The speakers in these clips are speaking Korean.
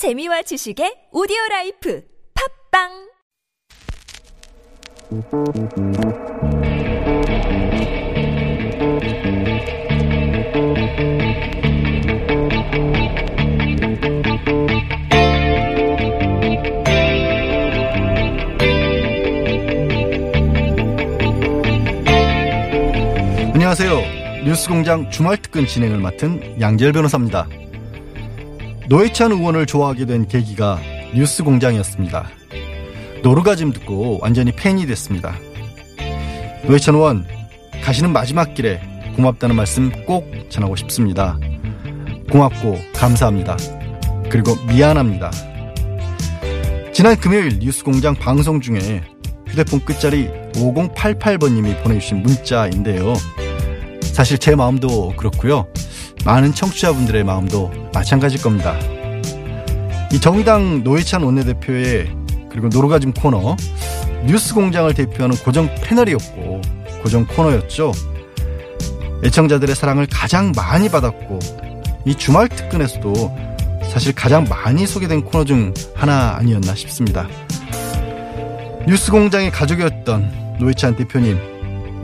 재미와 지식의 오디오 life 팟빵 안녕하세요. 뉴스공장 주말 특근 진행을 맡은 양지열 변호사입니다. 노회찬 의원을 좋아하게 된 계기가 뉴스 공장이었습니다. 노르가즘 듣고 완전히 팬이 됐습니다. 노회찬 의원 가시는 마지막 길에 고맙다는 말씀 꼭 전하고 싶습니다. 고맙고 감사합니다. 그리고 미안합니다. 지난 금요일 뉴스 공장 방송 중에 휴대폰 끝자리 5088번님이 보내주신 문자인데요. 사실 제 마음도 그렇고요. 많은 청취자분들의 마음도 마찬가지일 겁니다. 이 정의당 노회찬 원내대표의 그리고 노르가즘 코너 뉴스 공장을 대표하는 고정 패널이었고 고정 코너였죠. 애청자들의 사랑을 가장 많이 받았고 이 주말 특근에서도 사실 가장 많이 소개된 코너 중 하나 아니었나 싶습니다. 뉴스 공장의 가족이었던 노회찬 대표님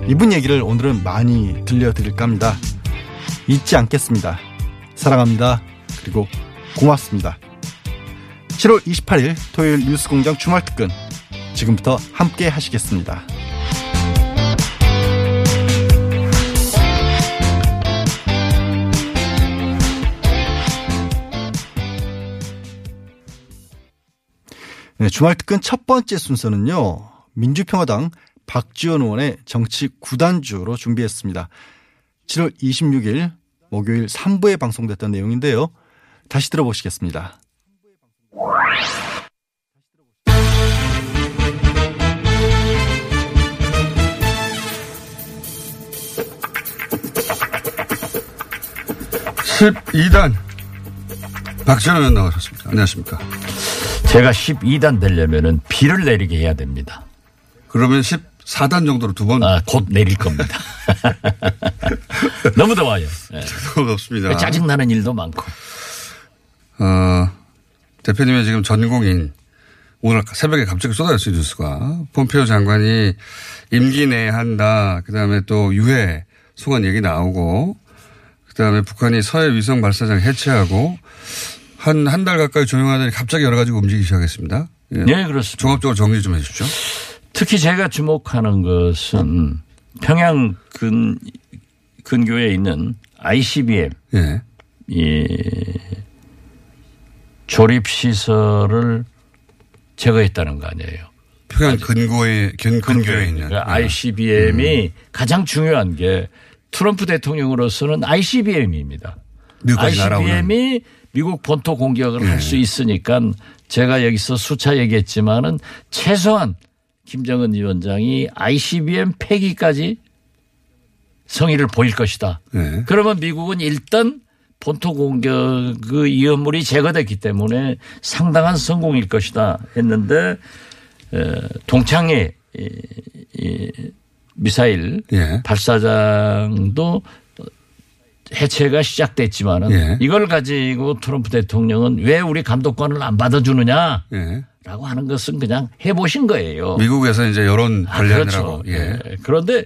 이분 얘기를 오늘은 많이 들려드릴까 합니다. 잊지 않겠습니다. 사랑합니다. 그리고 고맙습니다. 7월 28일 토요일 뉴스공장 주말 특근 지금부터 함께 하시겠습니다. 네, 주말 특근 첫 번째 순서는요. 민주평화당 박지원 의원의 정치 구단주로 준비했습니다. 7월 26일 목요일 3부에 방송됐던 내용인데요. 다시 들어보시겠습니다. (12단) 박지원 의원 나오셨습니다. 안녕하십니까. 제가 12단 되려면은 비를 내리게 해야 됩니다. 그러면 14단 정도로 두 번. 아, 곧 내릴 겁니다. 너무 더워요. 네. 없습니다. 짜증나는 일도 많고. 어, 대표님의 지금 전공인 오늘 새벽에 갑자기 쏟아졌어요 뉴스가. 폼페오 장관이 임기 내에 한다. 그 다음에 또 유해 소관 얘기 나오고 그 다음에 북한이 서해 위성 발사장 해체하고 한, 한 달 가까이 조용하더니 갑자기 여러 가지가 움직이기 시작했습니다. 예. 네, 그렇습니다. 종합적으로 정리 좀 해 주십시오. 특히 제가 주목하는 것은 평양 근, 근교에 있는 ICBM. 예. 이 조립 시설을 제거했다는 거 아니에요. 평양 근거에, 근, 근교에 있는. 그러니까 ICBM이 음. 가장 중요한 게 트럼프 대통령으로서는 ICBM입니다. ICBM이 미국 본토 공격을 네. 할수 있으니까 제가 여기서 수차 얘기했지만은 최소한 김정은 위원장이 ICBM 폐기까지 성의를 보일 것이다. 네. 그러면 미국은 일단 본토 공격 그 위험물이 제거됐기 때문에 상당한 성공일 것이다 했는데 동창회 미사일 예. 발사장도 해체가 시작됐지만은 예. 이걸 가지고 트럼프 대통령은 왜 우리 감독관을 안 받아주느냐. 예. 라고 하는 것은 그냥 해보신 거예요. 미국에서 이제 여론 관리하느라고. 아, 그렇죠. 예. 예. 그런데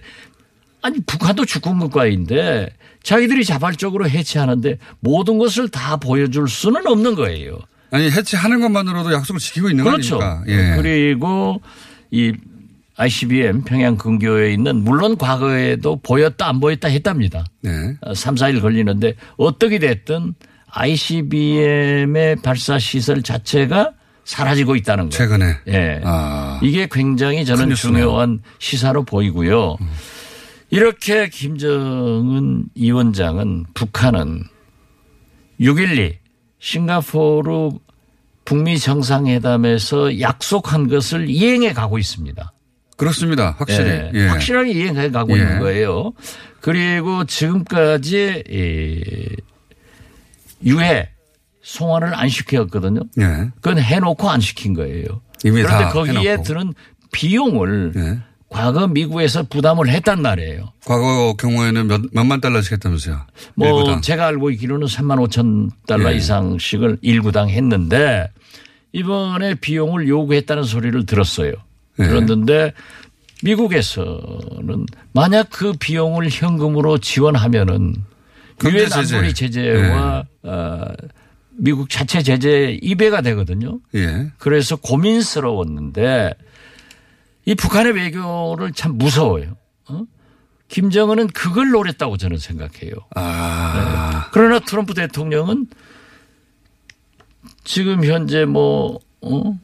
아니 북한도 주권 국가인데 자기들이 자발적으로 해체하는데 모든 것을 다 보여줄 수는 없는 거예요. 아니 해체하는 것만으로도 약속을 지키고 있는 그렇죠. 거니까. 예. 그리고 이 ICBM 평양 근교에 있는 물론 과거에도 보였다 안 보였다 했답니다. 네. 3, 어, 4일 걸리는데 어떻게 됐든 ICBM의 발사 시설 자체가 사라지고 있다는 거예요. 최근에. 예. 아. 이게 굉장히 저는 중요한 시사로 보이고요. 음. 이렇게 김정은 위원장은 북한은 6.12 싱가포르 북미 정상회담에서 약속한 것을 이행해 가고 있습니다. 그렇습니다. 확실히. 예. 예. 확실하게 이행해 가고 예. 있는 거예요. 그리고 지금까지 유해 송환을 안 시켰거든요. 예. 그건 해놓고 안 시킨 거예요. 이미 그런데 거기에 해놓고. 드는 비용을 예. 과거 미국에서 부담을 했단 말이에요. 과거 경우에는 몇, 몇만 달러씩 했다면서요? 뭐 일구당. 제가 알고 있기로는 3만 5천 달러 예. 이상씩을 일구당 했는데 이번에 비용을 요구했다는 소리를 들었어요. 예. 그랬는데 미국에서는 만약 그 비용을 현금으로 지원하면은 유엔 안보리 제재와 예. 어, 미국 자체 제재 2배가 되거든요. 예. 그래서 고민스러웠는데 이 북한의 외교를 참 무서워요. 어? 김정은은 그걸 노렸다고 저는 생각해요. 아. 네. 그러나 트럼프 대통령은 지금 현재 뭐, 어?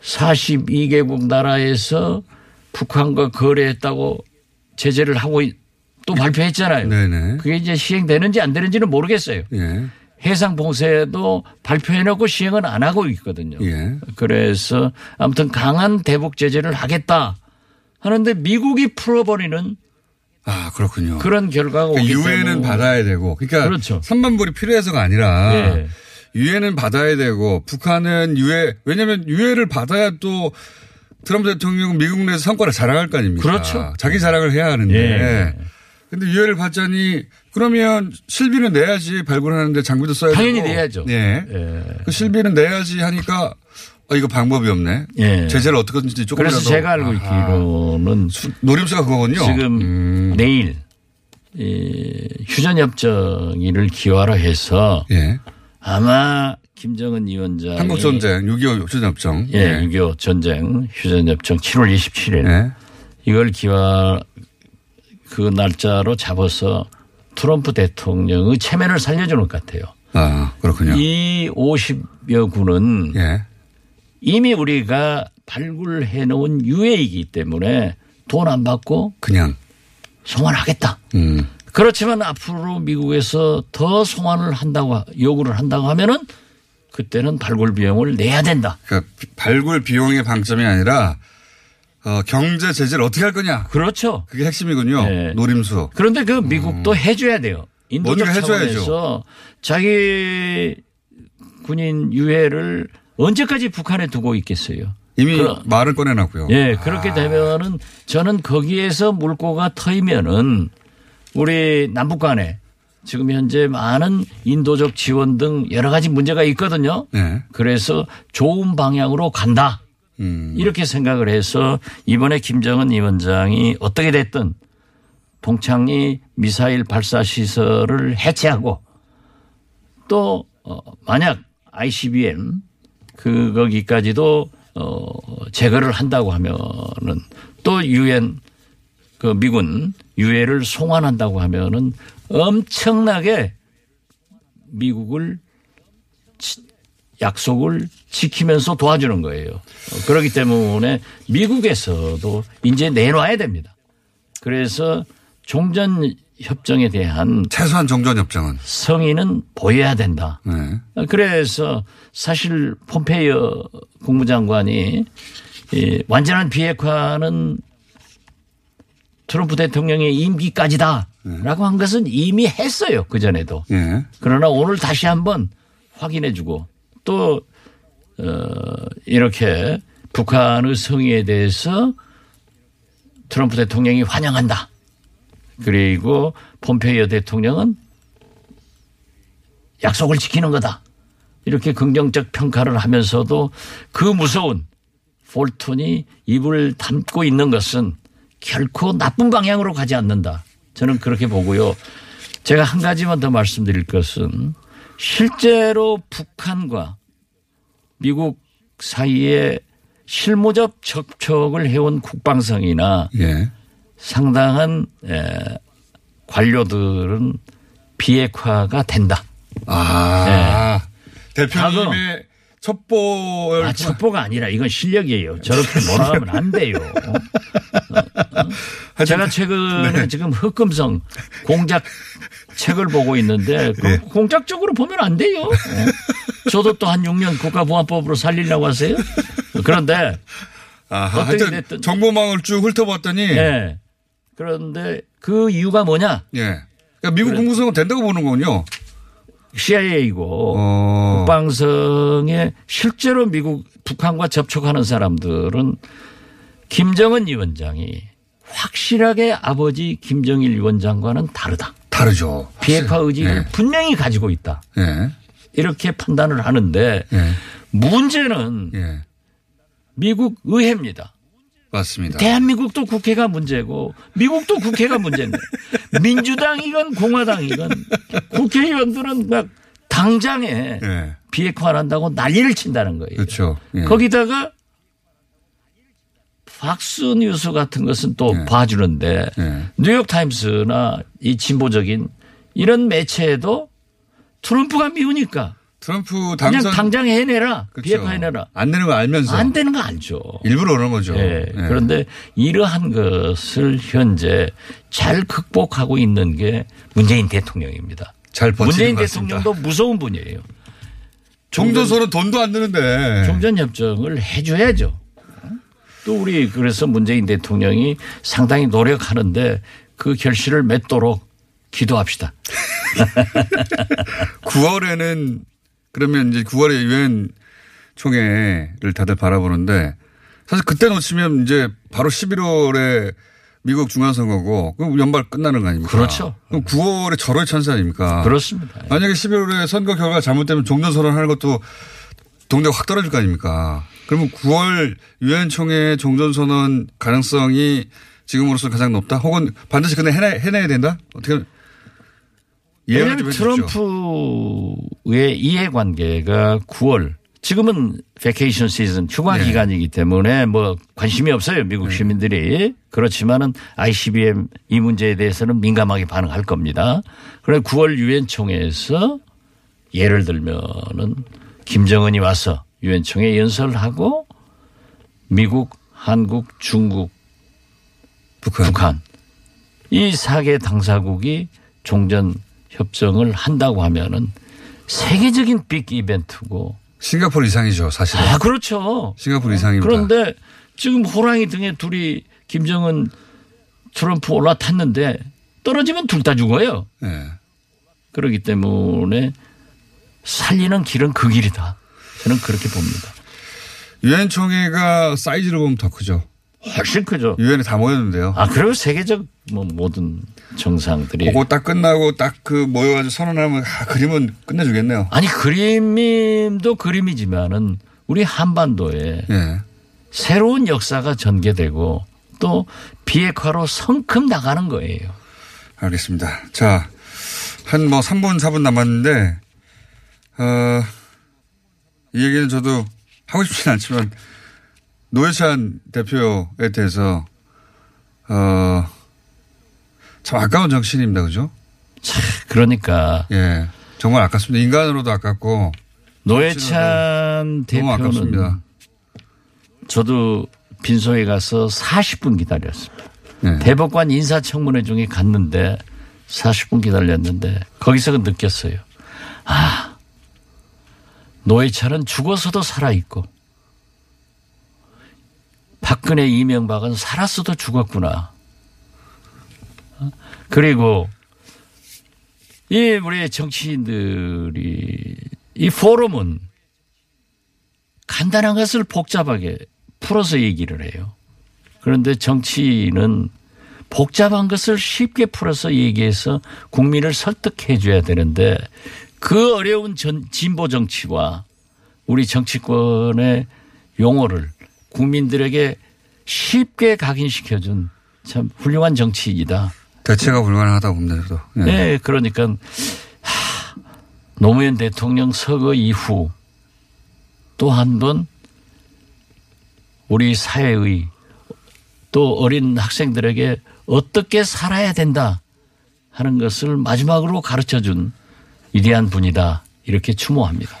42개국 나라에서 북한과 거래했다고 제재를 하고 또 발표했잖아요. 네네. 그게 이제 시행되는지 안 되는지는 모르겠어요. 예. 해상 봉쇄도 발표해놓고 시행은 안 하고 있거든요. 예. 그래서 아무튼 강한 대북 제재를 하겠다 하는데 미국이 풀어버리는 아 그렇군요. 그런 결과가 그러니까 유엔은 받아야 되고 그러니까 그렇죠. 3만 불이 필요해서가 아니라 예. 유엔은 받아야 되고 북한은 유엔 왜냐하면 유엔을 받아야 또 트럼프 대통령은 미국 내에서 성과를 자랑할 거 아닙니까? 그렇죠. 자기 자랑을 해야 하는데. 예. 근데 유엔을 받자니 그러면 실비는 내야지 발굴하는데 장비도 써야 당연히 되고. 내야죠. 예. 예. 그 실비는 내야지 하니까 어, 이거 방법이 없네. 예. 제재를 어떻게든지 조금이라도. 그래서 제가 알고 있기로는 노림수가 그거군요. 지금 음. 내일 이 휴전협정일을 기화로 해서 예. 아마 김정은 위원장 한국 전쟁 6.25 휴전협정 예, 6.25 전쟁 휴전협정 7월 27일 예. 이걸 기화 그 날짜로 잡아서 트럼프 대통령의 체면을 살려주는 것 같아요. 아, 그렇군요. 이 50여 군은 예. 이미 우리가 발굴해 놓은 유해이기 때문에 돈 안 받고 그냥 송환하겠다. 음. 그렇지만 앞으로 미국에서 더 송환을 한다고 요구를 한다고 하면은 그때는 발굴 비용을 내야 된다. 그러니까 발굴 비용의 방점이 아니라 어, 경제 제재를 어떻게 할 거냐. 그렇죠. 그게 핵심이군요. 네. 노림수. 그런데 그 미국도 음. 해줘야 돼요. 인도적 차원에서 자기 군인 유해를 언제까지 북한에 두고 있겠어요. 이미 그, 말을 꺼내놨고요. 예, 그렇게 아. 되면은 저는 거기에서 물꼬가 터이면은 우리 남북 간에 지금 현재 많은 인도적 지원 등 여러 가지 문제가 있거든요. 네. 그래서 좋은 방향으로 간다. 음. 이렇게 생각을 해서 이번에 김정은 위원장이 어떻게 됐든 동창리 미사일 발사 시설을 해체하고 또 어, 만약 ICBM 그 거기까지도 어 제거를 한다고 하면은 또 유엔 그 미군 유해를 송환한다고 하면은 엄청나게 미국을 약속을 지키면서 도와주는 거예요. 그렇기 때문에 미국에서도 이제 내놔야 됩니다. 그래서 종전 협정에 대한 최소한 종전 협정은 성의는 보여야 된다. 네. 그래서 사실 폼페이어 국무장관이 완전한 비핵화는 트럼프 대통령의 임기까지다. 라고 한 것은 이미 했어요. 그 전에도. 네. 그러나 오늘 다시 한번 확인해 주고 또, 어, 이렇게 북한의 성의에 대해서 트럼프 대통령이 환영한다. 그리고 폼페이오 대통령은 약속을 지키는 거다. 이렇게 긍정적 평가를 하면서도 그 무서운 폴톤이 입을 담고 있는 것은 결코 나쁜 방향으로 가지 않는다. 저는 그렇게 보고요. 제가 한 가지만 더 말씀드릴 것은 실제로 북한과 미국 사이에 실무적 접촉을 해온 국방성이나 예. 상당한 에, 관료들은 비핵화가 된다. 아. 네. 대표님의 첩보. 아, 첩보가 아니라 이건 실력이에요. 저렇게 몰아가면 안 돼요. 어? 어? 제가 최근에 네. 지금 흑금성 공작 책을 보고 있는데 그 네. 공작적으로 보면 안 돼요. 어? 저도 또 한 6년 국가보안법으로 살리려고 하세요. 그런데 아하, 어떻게 됐든 정보망을 쭉 훑어봤더니 네. 그런데 그 이유가 뭐냐? 예. 그러니까 미국 그래. 공무성은 된다고 보는 거군요. CIA이고 어. 국방성에 실제로 미국 북한과 접촉하는 사람들은 김정은 위원장이 확실하게 아버지 김정일 위원장과는 다르다. 다르죠. 비핵화 의지를 네. 분명히 가지고 있다. 네. 이렇게 판단을 하는데 네. 문제는 네. 미국 의회입니다. 맞습니다. 대한민국도 국회가 문제고 미국도 국회가 문제인데 민주당이건 공화당이건 국회의원들은 막 당장에 네. 비핵화를 한다고 난리를 친다는 거예요. 그렇죠. 예. 거기다가 박스 뉴스 같은 것은 또 네. 봐주는데 네. 뉴욕 타임스나 이 진보적인 이런 매체에도 트럼프가 미우니까 트럼프 당선 그냥 당장 해내라 그렇죠. 비핵화 해내라 안 되는 거 알면서 안 되는 거 알죠. 일부러 그런 거죠. 네. 네. 그런데 이러한 것을 현재 잘 극복하고 있는 게 문재인 대통령입니다. 잘 문재인 대통령도 무서운 분이에요. 종전선은 돈도 안 드는데 종전 협정을 해줘야죠. 또 우리 그래서 문재인 대통령이 상당히 노력하는데 그 결실을 맺도록 기도합시다. 9월에는 그러면 이제 9월에 유엔 총회를 다들 바라보는데 사실 그때 놓치면 이제 바로 11월에 미국 중간선거고 그럼 연말 끝나는 거 아닙니까? 그렇죠. 그럼 9월에 절호의 찬스 아닙니까? 그렇습니다. 만약에 11월에 선거 결과가 잘못되면 종전 선언 하는 것도 동네가 확 떨어질 거 아닙니까? 그러면 9월 유엔 총회 종전 선언 가능성이 지금으로서 가장 높다? 혹은 반드시 근데 해내, 해내야 된다? 어떻게 왜냐하면 트럼프의 이해관계가 9월 지금은 vacation 시즌 휴가 네. 기간이기 때문에 뭐 관심이 없어요 미국 네. 시민들이 그렇지만은 ICBM 이 문제에 대해서는 민감하게 반응할 겁니다. 그래 9월 유엔 총회에서 예를 들면은 김정은이 와서 유엔 총회 연설하고 미국, 한국, 중국, 북한, 북한 이 4개 당사국이 종전 협정을 한다고 하면은 세계적인 빅 이벤트고 싱가포르 이상이죠, 사실은. 아, 그렇죠. 싱가포르 이상입니다. 그런데 지금 호랑이 등에 둘이 김정은 트럼프 올라탔는데 떨어지면 둘 다 죽어요. 네. 그렇기 때문에 살리는 길은 그 길이다. 저는 그렇게 봅니다. 유엔 총회가 사이즈로 보면 더 크죠. 훨씬 크죠. 유엔에 다 모였는데요. 아, 그리고 세계적 뭐 모든 정상들이. 그거 딱 끝나고 딱 그 모여가지고 선언하면 아, 그림은 끝내주겠네요. 아니, 그림도 그림이지만은 우리 한반도에 네. 새로운 역사가 전개되고 또 비핵화로 성큼 나가는 거예요. 알겠습니다. 자, 한 뭐 3분, 4분 남았는데, 어, 이 얘기는 저도 하고 싶지는 않지만 노회찬 대표에 대해서 어, 참 아까운 정신입니다. 그죠? 그러니까. 예. 정말 아깝습니다. 인간으로도 아깝고. 노회찬 대표는 아깝습니다. 저도 빈소에 가서 40분 기다렸습니다. 네. 대법관 인사청문회 중에 갔는데 40분 기다렸는데 거기서 느꼈어요. 아, 노회찬은 죽어서도 살아있고 박근혜 이명박은 살았어도 죽었구나. 그리고 이 우리 정치인들이 이 포럼은 간단한 것을 복잡하게 풀어서 얘기를 해요. 그런데 정치인은 복잡한 것을 쉽게 풀어서 얘기해서 국민을 설득해 줘야 되는데 그 어려운 전, 진보 정치와 우리 정치권의 용어를 국민들에게 쉽게 각인시켜준 참 훌륭한 정치인이다. 대체가 불가능하다고 봅니다. 저도. 네. 네, 그러니까 하, 노무현 대통령 서거 이후 또 한 번 우리 사회의 또 어린 학생들에게 어떻게 살아야 된다 하는 것을 마지막으로 가르쳐 준 위대한 분이다. 이렇게 추모합니다.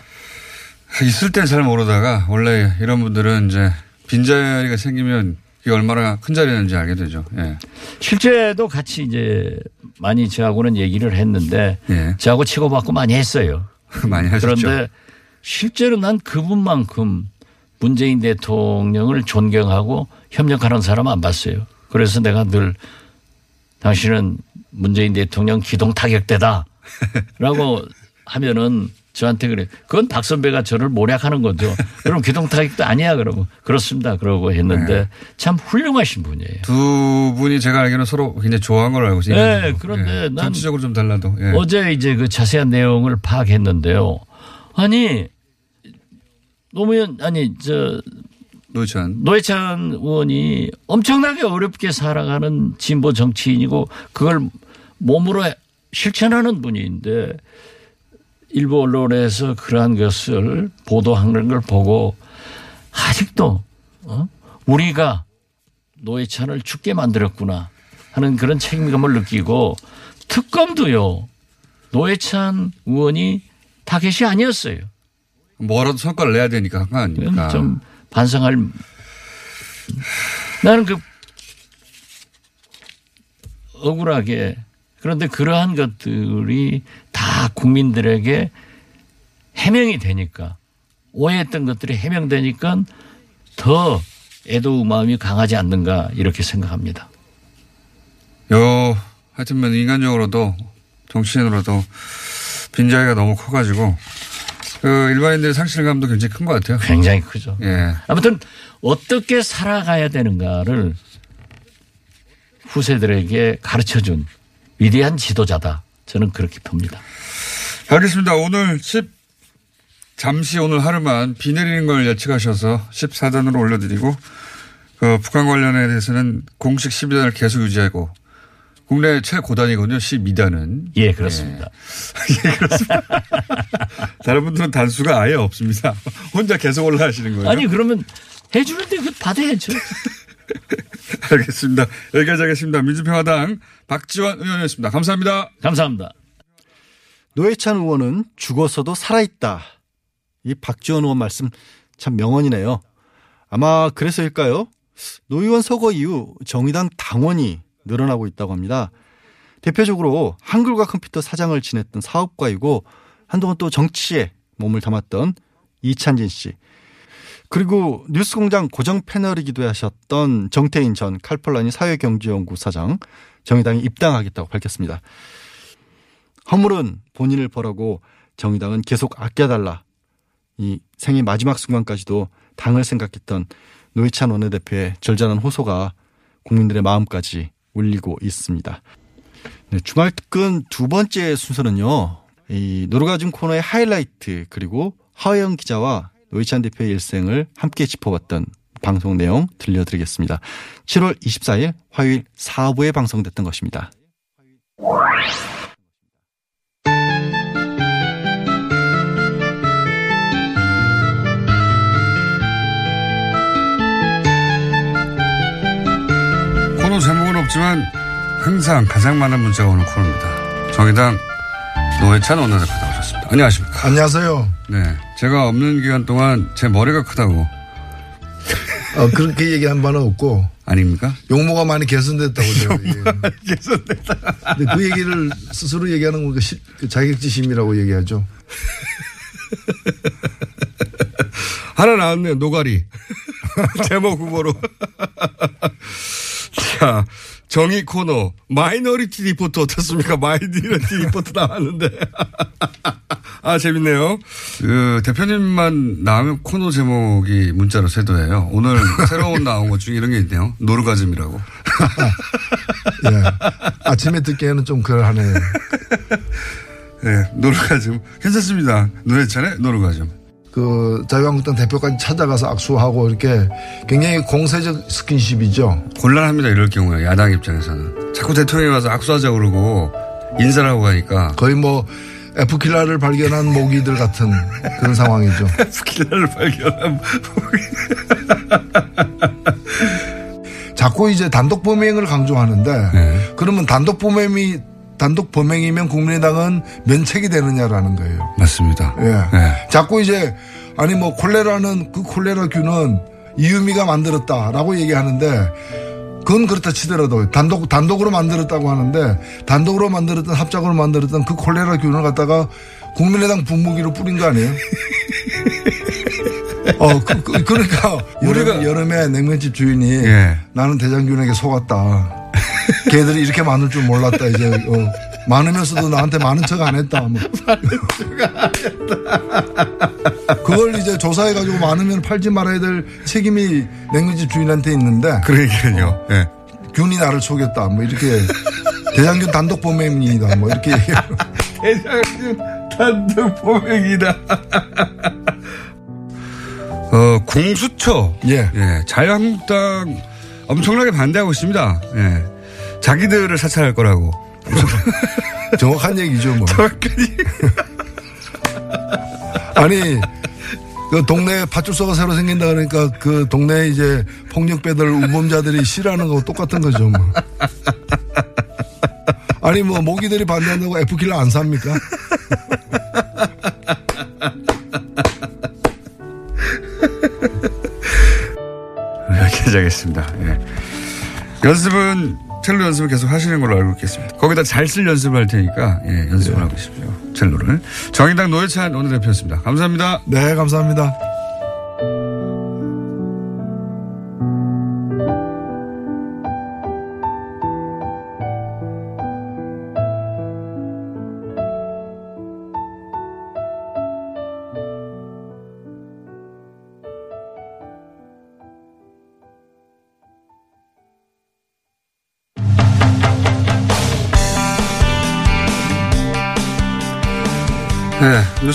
있을 땐 잘 모르다가 원래 이런 분들은 이제 빈자리가 생기면 이게 얼마나 큰 자리였는지 알게 되죠. 예. 실제도 같이 이제 많이 저하고는 얘기를 했는데 예. 저하고 치고받고 많이 했어요. 많이 하셨죠. 그런데 실제로 난 그분만큼 문재인 대통령을 존경하고 협력하는 사람 안 봤어요. 그래서 내가 늘 당신은 문재인 대통령 기동 타격대다 라고 하면은 저한테 그래. 그건 박 선배가 저를 모략하는 거죠. 그럼 기동타격도 아니야. 그러고 그렇습니다. 그러고 했는데 네. 참 훌륭하신 분이에요. 두 분이 제가 알기로는 서로 굉장히 좋아한 걸로 알고 있어요. 네. 그런데 예. 난 정치적으로 좀 달라도. 예. 어제 이제 그 자세한 내용을 파악했는데요. 아니 노무현 아니 저 노회찬 노회찬 의원이 엄청나게 어렵게 살아가는 진보 정치인이고 그걸 몸으로 실천하는 분인데 일부 언론에서 그러한 것을 보도하는 걸 보고 아직도 어? 우리가 노회찬을 죽게 만들었구나 하는 그런 책임감을 느끼고 특검도요 노회찬 의원이 타겟이 아니었어요. 뭐라도 성과를 내야 되니까 한 거 아닙니까? 좀 반성할 나는 그 억울하게 그런데 그러한 것들이 다 국민들에게 해명이 되니까 오해했던 것들이 해명되니까 더 애도 마음이 강하지 않는가 이렇게 생각합니다. 요 하여튼 뭐 인간적으로도 정치인으로도 빈자리가 너무 커가지고 그 일반인들의 상실감도 굉장히 큰 것 같아요. 굉장히 크죠. 예. 아무튼 어떻게 살아가야 되는가를 후세들에게 가르쳐 준 위대한 지도자다. 저는 그렇게 봅니다. 알겠습니다. 오늘 10, 잠시 오늘 하루만 비 내리는 걸 예측하셔서 14단으로 올려드리고, 그 북한 관련에 대해서는 공식 12단을 계속 유지하고, 국내 최고단이거든요. 12단은. 예, 그렇습니다. 예, 그렇습니다. 다른 분들은 단수가 아예 없습니다. 혼자 계속 올라가시는 거예요. 아니, 그러면 해주는데 그 받아야죠. 알겠습니다. 여기까지 하겠습니다. 민주평화당 박지원 의원이었습니다. 감사합니다. 감사합니다. 노회찬 의원은 죽어서도 살아있다. 이 박지원 의원 말씀 참 명언이네요. 아마 그래서일까요? 노 의원 서거 이후 정의당 당원이 늘어나고 있다고 합니다. 대표적으로 한글과 컴퓨터 사장을 지냈던 사업가이고 한동안 또 정치에 몸을 담았던 이찬진 씨. 그리고 뉴스공장 고정 패널이기도 하셨던 정태인 전 칼폴라니 사회경제연구 사장 정의당에 입당하겠다고 밝혔습니다. 허물은 본인을 벌하고 정의당은 계속 아껴달라. 이 생애 마지막 순간까지도 당을 생각했던 노회찬 원내대표의 절절한 호소가 국민들의 마음까지 울리고 있습니다. 네, 주말 특근 두 번째 순서는요. 이 노르가즘 코너의 하이라이트 그리고 하영 기자와 노이찬 대표의 일생을 함께 짚어봤던 방송 내용 들려드리겠습니다. 7월 24일 화요일 4부에 방송됐던 것입니다. 코너 제목은 없지만 항상 가장 많은 문자가 오는 코너입니다. 정의당 노회찬 원내대표 나오셨습니다. 안녕하십니까. 안녕하세요. 네. 제가 없는 기간 동안 제 머리가 크다고. 어, 그렇게 얘기한 바는 없고. 아닙니까? 용모가 많이 개선됐다고. 용모가 개선됐다. 근데 그 얘기를 스스로 얘기하는 건그 자격지심이라고 얘기하죠. 하나 나왔네요. 노가리. 제목 후보로. 자, 정의 코너 Minority Report 어떻습니까? Minority Report 나왔는데 아 재밌네요. 그 대표님만 나오면 코너 제목이 문자로 쇄도해요. 오늘 새로운 나온 것 중에 이런 게 있네요. 노르가즘이라고. 예. 아침에 듣기에는 좀 그러하네요. 네, 노르가즘 괜찮습니다. 노회찬의 노르가즘. 그 자유한국당 대표까지 찾아가서 악수하고 이렇게 굉장히 공세적 스킨십이죠. 곤란합니다. 이럴 경우에 야당 입장에서는 자꾸 대통령이 와서 악수하자 그러고 인사를 하고 가니까 거의 뭐 에프킬라를 발견한 모기들 같은 그런 상황이죠. 에프킬라를 발견한 모기. 자꾸 이제 단독 범행을 강조하는데 네. 그러면 단독 범행이 단독 범행이면 국민의당은 면책이 되느냐라는 거예요. 맞습니다. 예. 네. 자꾸 이제 아니 뭐 콜레라는 그 콜레라균은 이유미가 만들었다라고 얘기하는데 그건 그렇다 치더라도 단독 단독으로 만들었다고 하는데 단독으로 만들었던 합작으로 만들었던 그 콜레라균을 갖다가 국민의당 분무기로 뿌린 거 아니에요? 어, 그, 그, 러니까 우리가 여름에 냉면집 주인이 예. 나는 대장균에게 속았다. 걔들이 이렇게 많을 줄 몰랐다 이제 어, 많으면서도 나한테 많은 척 안 했다. 뭐. 그걸 이제 조사해 가지고 많으면 팔지 말아야 될 책임이 냉면집 주인한테 있는데. 그러니까요. 예. 균이 나를 속였다. 뭐 이렇게 대장균 단독 범행이다. 뭐 이렇게. 대장균 단독 범행이다. 어, 공수처. 예. 예. 자유한국당 엄청나게 반대하고 있습니다. 예. 자기들을 사찰할 거라고. 정확한 얘기죠, 뭐. 정확한 아니, 그 동네에 파출소가 새로 생긴다 그러니까 그 동네에 이제 폭력배들, 우범자들이 싫어하는 거하고 똑같은 거죠, 뭐. 아니, 뭐, 모기들이 반대한다고 F킬러 안 삽니까? 여기까지 하겠습니다. 예. 연습은 첼로 연습을 계속 하시는 걸로 알고 있겠습니다. 거기다 잘 쓸 연습을 할 테니까 예, 연습을 네. 하고 계십시오. 첼로를. 정의당 노회찬 오늘 대표였습니다. 감사합니다. 네, 감사합니다.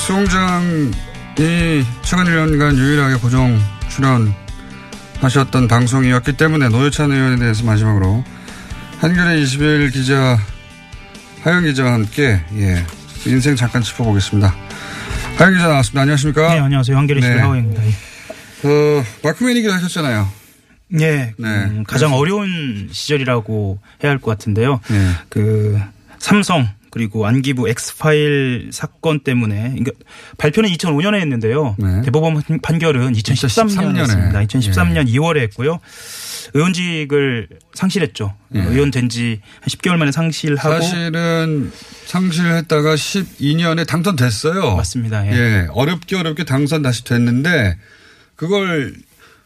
네, 뉴스공장이 최근 1년간 유일하게 고정 출연하셨던 방송이었기 때문에 노회찬 의원에 대해서 마지막으로 한겨레 21 기자 하영 기자와 함께 예, 인생 잠깐 짚어보겠습니다. 하영 기자 나왔습니다. 안녕하십니까? 네, 안녕하세요. 한겨레 21 네. 하영입니다. 어, 마크맨이기도 하셨잖아요. 네, 네. 음, 가장 그래서. 어려운 시절이라고 해야 할 것 같은데요. 네. 그 삼성 그리고 안기부 엑스파일 사건 때문에 그러니까 발표는 2005년에 했는데요. 네. 대법원 판결은 2013년에 했습니다. 2013년 예. 2월에 했고요. 의원직을 상실했죠. 예. 의원 된 지 한 10개월 만에 상실하고 사실은 상실했다가 12년에 당선됐어요. 맞습니다. 예. 예. 어렵게 어렵게 당선 다시 됐는데 그걸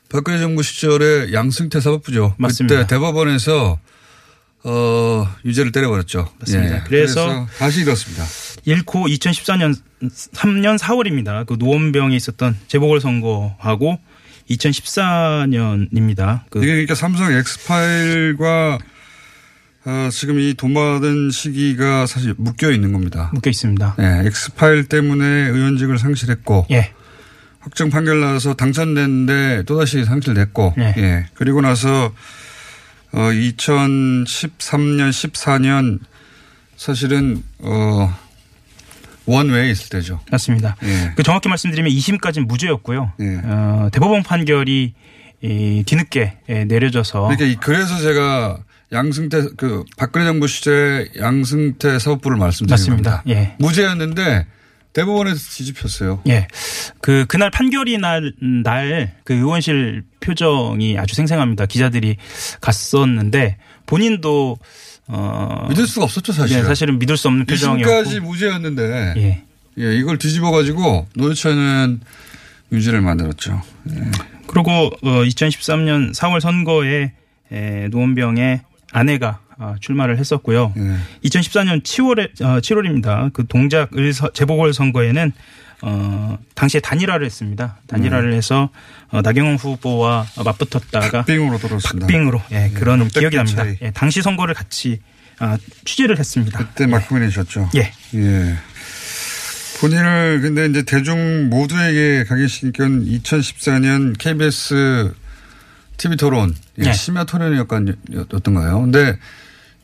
박근혜 정부 시절에 양승태 사법부죠. 맞습니다. 그때 대법원에서 어, 유죄를 때려버렸죠. 맞습니다. 예. 그래서, 그래서, 다시 잃었습니다. 잃고 2014년 3년 4월입니다. 그 노원병에 있었던 재보궐 선거하고 2014년입니다. 그 이게 그러니까 삼성 엑스파일과 어, 지금 이 돈 받은 시기가 사실 묶여 있는 겁니다. 묶여 있습니다. 예, 엑스파일 때문에 의원직을 상실했고 예. 확정 판결 나서 당선됐는데 또다시 상실됐고 예. 예. 그리고 나서 어, 2013년, 14년 사실은 어, 원외에 있을 때죠. 맞습니다. 예. 그 정확히 말씀드리면 2심까지는 무죄였고요. 예. 어, 대법원 판결이 이 뒤늦게 예, 내려져서 그러니까 그래서 제가 양승태 그 박근혜 정부 시절 양승태 사법부를 말씀드린 맞습니다. 겁니다. 예. 무죄였는데 대법원에서 뒤집혔어요. 예. 그, 그날 판결이 날, 날, 그 의원실 표정이 아주 생생합니다. 기자들이 갔었는데 본인도 어. 믿을 수가 없었죠, 사실은. 예, 사실은 믿을 수 없는 표정이었고. 지금까지 무죄였는데. 예. 예, 이걸 뒤집어 가지고 노회찬은 유죄를 만들었죠. 예. 그리고 어, 2013년 4월 선거에 에, 노원병의 아내가 아, 출마를 했었고요. 네. 2014년 7월에 어, 7월입니다. 그 동작 을 재보궐 선거에는 어, 당시에 단일화를 했습니다. 단일화를 네. 해서 어, 나경원 후보와 맞붙었다가 박빙으로 돌았습니다. 박빙으로 예, 네, 그런 기억이 납니다. 예, 당시 선거를 같이 아, 취재를 했습니다. 그때 막국민이셨죠. 예. 예. 본인을 근데 이제 대중 모두에게 각인시킨 2014년 KBS TV 토론 예, 심야 토론이었던가요? 근데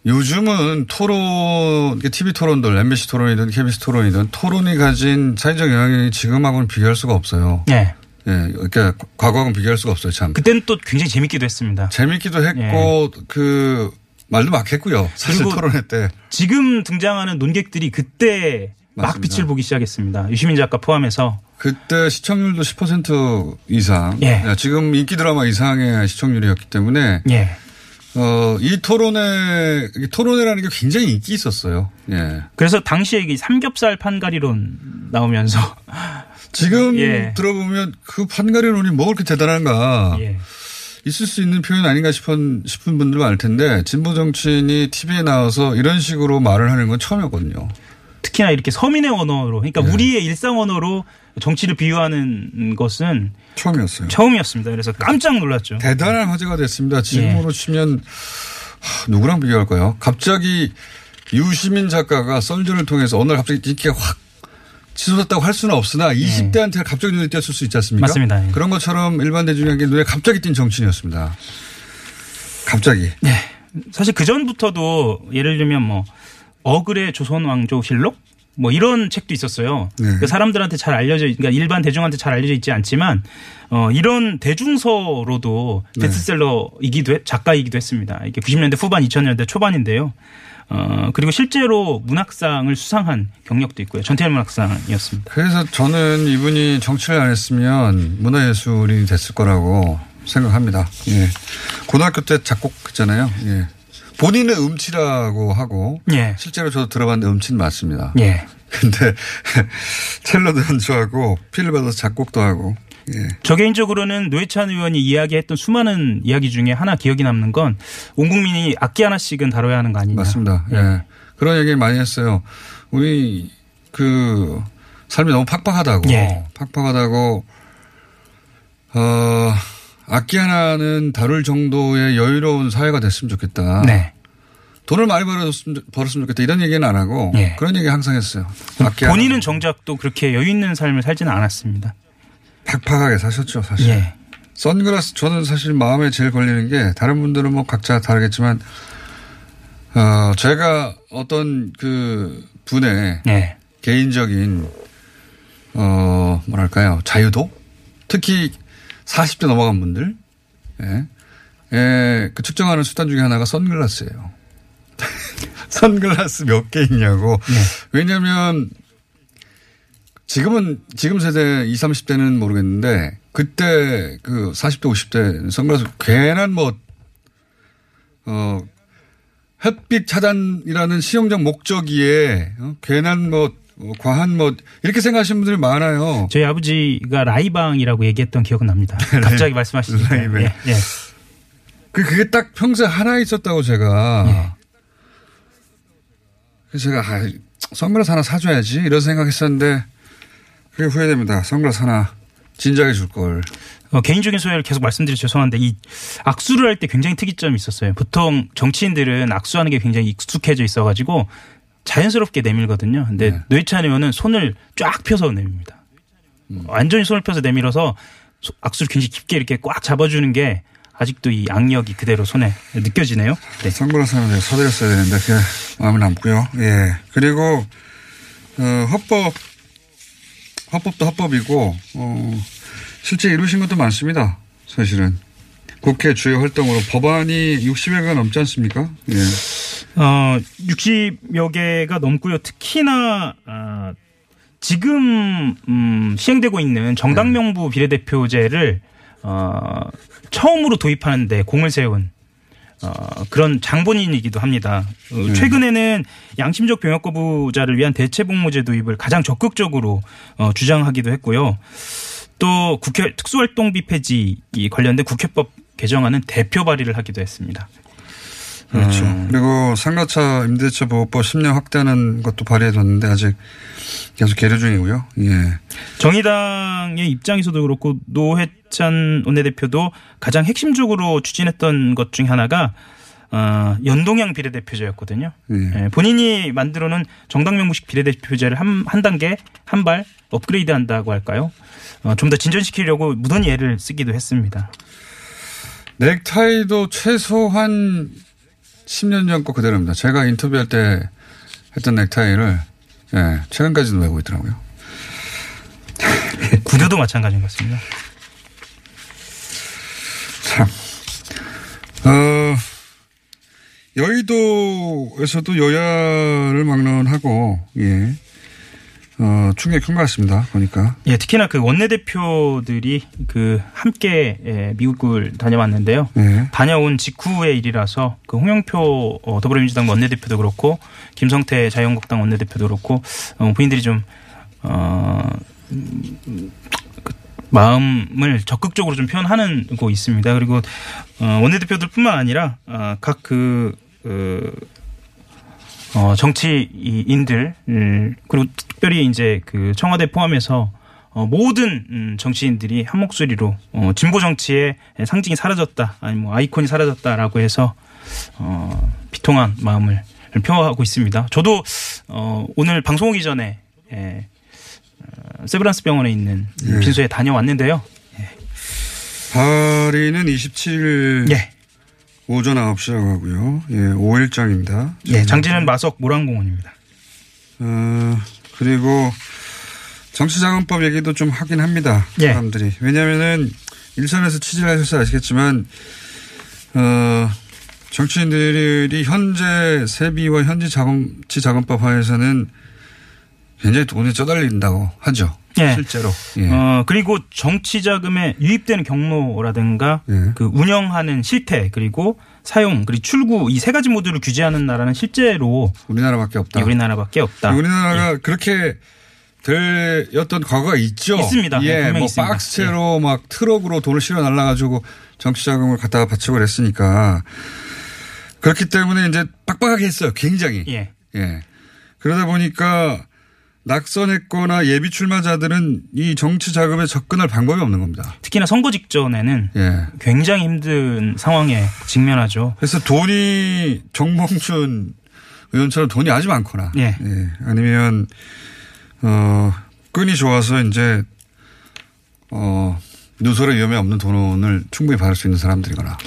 요즘은 토론, TV 토론들, MBC 토론이든 KBS 토론이든 토론이 가진 사회적 영향이 지금하고는 비교할 수가 없어요. 네. 예, 그러니까 과거하고는 비교할 수가 없어요, 참. 그때는 또 굉장히 재밌기도 했습니다. 재밌기도 했고, 예. 그, 말도 막 했고요. 사실 토론회 때. 지금 등장하는 논객들이 그때 맞습니다. 막 빛을 보기 시작했습니다. 유시민 작가 포함해서. 그때 시청률도 10% 이상. 예. 지금 인기 드라마 이상의 시청률이었기 때문에. 예. 어, 이 토론회, 토론회라는 게 굉장히 인기 있었어요. 예. 그래서 당시에 이 삼겹살 판가리론 나오면서. 지금 예. 들어보면 그 판가리론이 뭐 그렇게 대단한가. 예. 있을 수 있는 표현 아닌가 싶은, 싶은 분들 많을 텐데 진보 정치인이 TV에 나와서 이런 식으로 말을 하는 건 처음이었거든요. 특히나 이렇게 서민의 언어로 그러니까 네. 우리의 일상 언어로 정치를 비유하는 것은 처음이었어요. 처음이었습니다. 그래서 깜짝 놀랐죠. 대단한 화제가 됐습니다. 지금으로 예. 치면 하, 누구랑 비교할까요? 갑자기 유시민 작가가 썰전을 통해서 어느 날 갑자기 인기가 확 치솟았다고 할 수는 없으나 20대한테 예. 갑자기 눈에 띄었을 수 있지 않습니까? 맞습니다. 예. 그런 것처럼 일반 대중에게 눈에 갑자기 띈 정치인이었습니다. 갑자기. 네. 사실 그 전부터도 예를 들면 뭐 어글의 조선 왕조 실록 뭐 이런 책도 있었어요. 네. 그 사람들한테 잘 알려져, 그러니까 일반 대중한테 잘 알려져 있지 않지만 어 이런 대중서로도 네. 베스트셀러이기도 해, 작가이기도 했습니다. 이게 90년대 후반, 2000년대 초반인데요. 어 그리고 실제로 문학상을 수상한 경력도 있고요. 전태일 문학상이었습니다. 그래서 저는 이분이 정치를 안 했으면 문화예술이 됐을 거라고 생각합니다. 예. 고등학교 때 작곡했잖아요. 예. 본인은 음치라고 하고 예. 실제로 저도 들어봤는데 음치는 맞습니다. 예. 근데 첼로도 연주하고 필을 받아서 작곡도 하고. 예. 저 개인적으로는 노회찬 의원이 이야기했던 수많은 이야기 중에 하나 기억이 남는 건 온 국민이 악기 하나씩은 다뤄야 하는 거 아니냐. 맞습니다. 예. 예. 그런 얘기를 많이 했어요. 우리 그 삶이 너무 팍팍하다고. 예. 팍팍하다고 어 악기 하나는 다룰 정도의 여유로운 사회가 됐으면 좋겠다. 네. 돈을 많이 벌었으면, 벌었으면 좋겠다. 이런 얘기는 안 하고 네. 그런 얘기 항상 했어요. 본인은 정작 또 그렇게 여유 있는 삶을 살지는 않았습니다. 팍팍하게 사셨죠, 사실. 예. 선글라스 저는 사실 마음에 제일 걸리는 게 다른 분들은 뭐 각자 다르겠지만 어 제가 어떤 그 분의 예. 개인적인 어 뭐랄까요 자유도 특히 40대 넘어간 분들, 예. 예, 그 측정하는 수단 중에 하나가 선글라스예요. 선글라스 몇 개 있냐고. 네. 왜냐면 지금은 지금 세대 20, 30대는 모르겠는데 그때 그 40대, 50대 선글라스 괜한 뭐, 어, 햇빛 차단이라는 시용적 목적이에 어? 괜한 뭐 뭐 과한 뭐 이렇게 생각하시는 분들이 많아요. 저희 아버지가 라이방이라고 얘기했던 기억은 납니다. 네. 갑자기 말씀하시니까. 예, 예. 그 그게 딱 평소에 하나 있었다고 제가. 예. 그래서 제가 아, 선글라스 하나 사줘야지 이런 생각했었는데 그게 후회됩니다. 선글라스 하나 진작에 줄 걸. 어, 개인적인 소회를 계속 말씀드려 죄송한데 이 악수를 할 때 굉장히 특이점이 있었어요. 보통 정치인들은 악수하는 게 굉장히 익숙해져 있어가지고 자연스럽게 내밀거든요. 근데 네. 뇌찬 의원은 손을 쫙 펴서 내밉니다. 음. 완전히 손을 펴서 내밀어서 악수를 굉장히 깊게 이렇게 꽉 잡아주는 게 아직도 이 악력이 그대로 손에 느껴지네요. 네. 선글라스 하나 서드렸어야 되는데 그게 마음에 남고요. 예. 그리고 어, 헌법 헌법도 헌법이고 어, 실제 이루신 것도 많습니다. 사실은 국회 주요 활동으로 법안이 60여가 넘지 않습니까? 예. 어, 60여 개가 넘고요. 특히나 어, 지금 음, 시행되고 있는 정당 명부 비례대표제를 어, 처음으로 도입하는데 공을 세운 어, 그런 장본인이기도 합니다. 어, 네. 최근에는 양심적 병역 거부자를 위한 대체 복무제 도입을 가장 적극적으로 어, 주장하기도 했고요. 또 국회 특수활동비 폐지 관련된 국회법 개정안은 대표 발의를 하기도 했습니다. 그렇죠. 음. 그리고 상가차 임대차 보호법 10년 확대하는 것도 발의해뒀는데 아직 계속 계류 중이고요. 예. 정의당의 입장에서도 그렇고 노회찬 원내대표도 가장 핵심적으로 추진했던 것 중에 하나가 어, 연동형 비례대표제였거든요. 예. 예, 본인이 만들어놓은 정당 명부식 비례대표제를 한, 한 단계 한 발 업그레이드 한다고 할까요? 어, 좀 더 진전시키려고 무던히 애를 쓰기도 했습니다. 넥타이도 최소한 10년 전 거 그대로입니다. 제가 인터뷰할 때 했던 넥타이를 예, 최근까지도 메고 있더라고요. 구두도 마찬가지인 것 같습니다. 참. 어, 여의도에서도 여야를 막론하고, 예. 어, 충격이 큰 것 같습니다. 보니까. 예, 특히나 그 원내대표들이 그 함께 예, 미국을 다녀왔는데요. 예. 다녀온 직후의 일이라서 그 홍영표 어, 더불어민주당 원내대표도 그렇고 김성태 자유한국당 원내대표도 그렇고 어, 부인들이 좀 어, 그 마음을 적극적으로 좀 표현하는 거 있습니다. 그리고 어, 원내대표들 뿐만 아니라 어, 각그 그, 어, 정치인들 음, 그리고 특별히 이제 그 청와대 포함해서 어, 모든 음, 정치인들이 한 목소리로 어, 진보 정치의 상징이 사라졌다 아니 뭐 아이콘이 사라졌다라고 해서 어, 비통한 마음을 표하고 있습니다. 저도 어, 오늘 방송 오기 전에 예, 어, 세브란스 병원에 있는 예. 빈소에 다녀왔는데요. 예. 발의는 27일 예. 오전 9시라고 하고요. 예, 5일장입니다. 예, 장지는 마석 모란공원입니다. 어, 그리고 정치자금법 얘기도 좀 하긴 합니다. 예. 사람들이. 왜냐면은 일선에서 취재를 하셔서 아시겠지만, 어, 정치인들이 현재 세비와 현지 자금치 자금법 하에서는 굉장히 돈이 쪼달린다고 하죠. 예. 실제로. 예. 어, 그리고 정치 자금에 유입되는 경로라든가 예. 그 운영하는 실태 그리고 사용 그리고 출구 이 세 가지 모두를 규제하는 나라는 실제로 우리나라밖에 없다. 예, 우리나라밖에 없다. 우리나라가 예. 그렇게 될였던 과거가 있죠. 있습니다. 예, 뭐 있습니다. 박스채로 예. 막 트럭으로 돈을 실어 날라가지고 정치 자금을 갖다가 바치고 그랬으니까 그렇기 때문에 이제 빡빡하게 했어요. 굉장히. 예. 예. 그러다 보니까 낙선했거나 예비 출마자들은 이 정치 자금에 접근할 방법이 없는 겁니다. 특히나 선거 직전에는 예. 굉장히 힘든 상황에 직면하죠. 그래서 돈이 정봉준 의원처럼 돈이 아주 많거나 예. 예. 아니면 어 끈이 좋아서 이제 어 누설의 위험이 없는 돈을 충분히 받을 수 있는 사람들이거나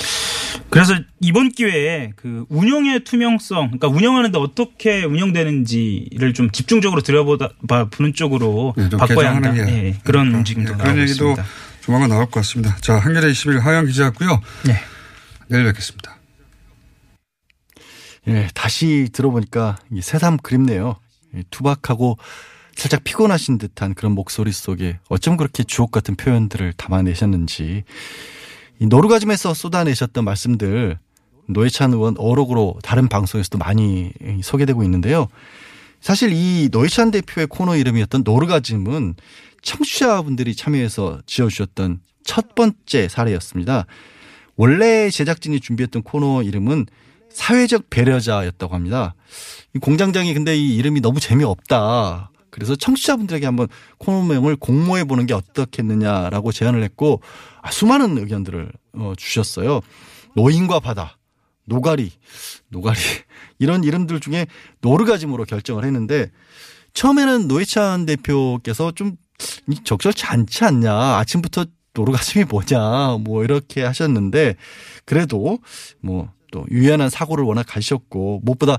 그래서 이번 기회에 그 운영의 투명성, 그러니까 운영하는데 어떻게 운영되는지를 좀 집중적으로 들여보다 보는 쪽으로 네, 바꿔야 한다. 예, 네, 그런 네, 움직임도 네, 그런 얘기도 있습니다. 조만간 나올 것 같습니다. 자, 한겨레 21 하영 기자였고요. 네. 내일 뵙겠습니다. 예, 다시 들어보니까 새삼 그립네요. 투박하고 살짝 피곤하신 듯한 그런 목소리 속에 어쩜 그렇게 주옥 같은 표현들을 담아내셨는지 이 노르가즘에서 쏟아내셨던 말씀들 노회찬 의원 어록으로 다른 방송에서도 많이 소개되고 있는데요. 사실 이 노회찬 대표의 코너 이름이었던 노르가즘은 청취자분들이 참여해서 지어주셨던 첫 번째 사례였습니다. 원래 제작진이 준비했던 코너 이름은 사회적 배려자였다고 합니다. 이 공장장이 근데 이 이름이 너무 재미없다. 그래서 청취자분들에게 한번 코너명을 공모해 보는 게 어떻겠느냐라고 제안을 했고 아, 수많은 의견들을 어, 주셨어요. 노인과 바다, 노가리, 노가리 이런 이름들 중에 노르가즘으로 결정을 했는데 처음에는 노회찬 대표께서 좀 적절치 않지 않냐 아침부터 노르가즘이 뭐냐 뭐 이렇게 하셨는데 그래도 뭐 또 유연한 사고를 워낙 가셨고 무엇보다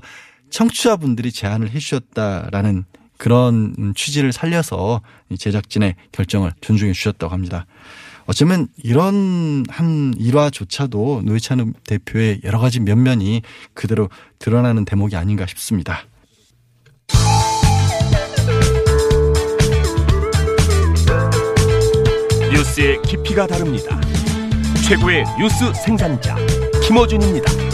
청취자분들이 제안을 해주셨다라는 그런 취지를 살려서 제작진의 결정을 존중해 주셨다고 합니다. 어쩌면 이런 한 일화조차도 노회찬 대표의 여러 가지 면면이 그대로 드러나는 대목이 아닌가 싶습니다. 뉴스의 깊이가 다릅니다. 최고의 뉴스 생산자 김어준입니다.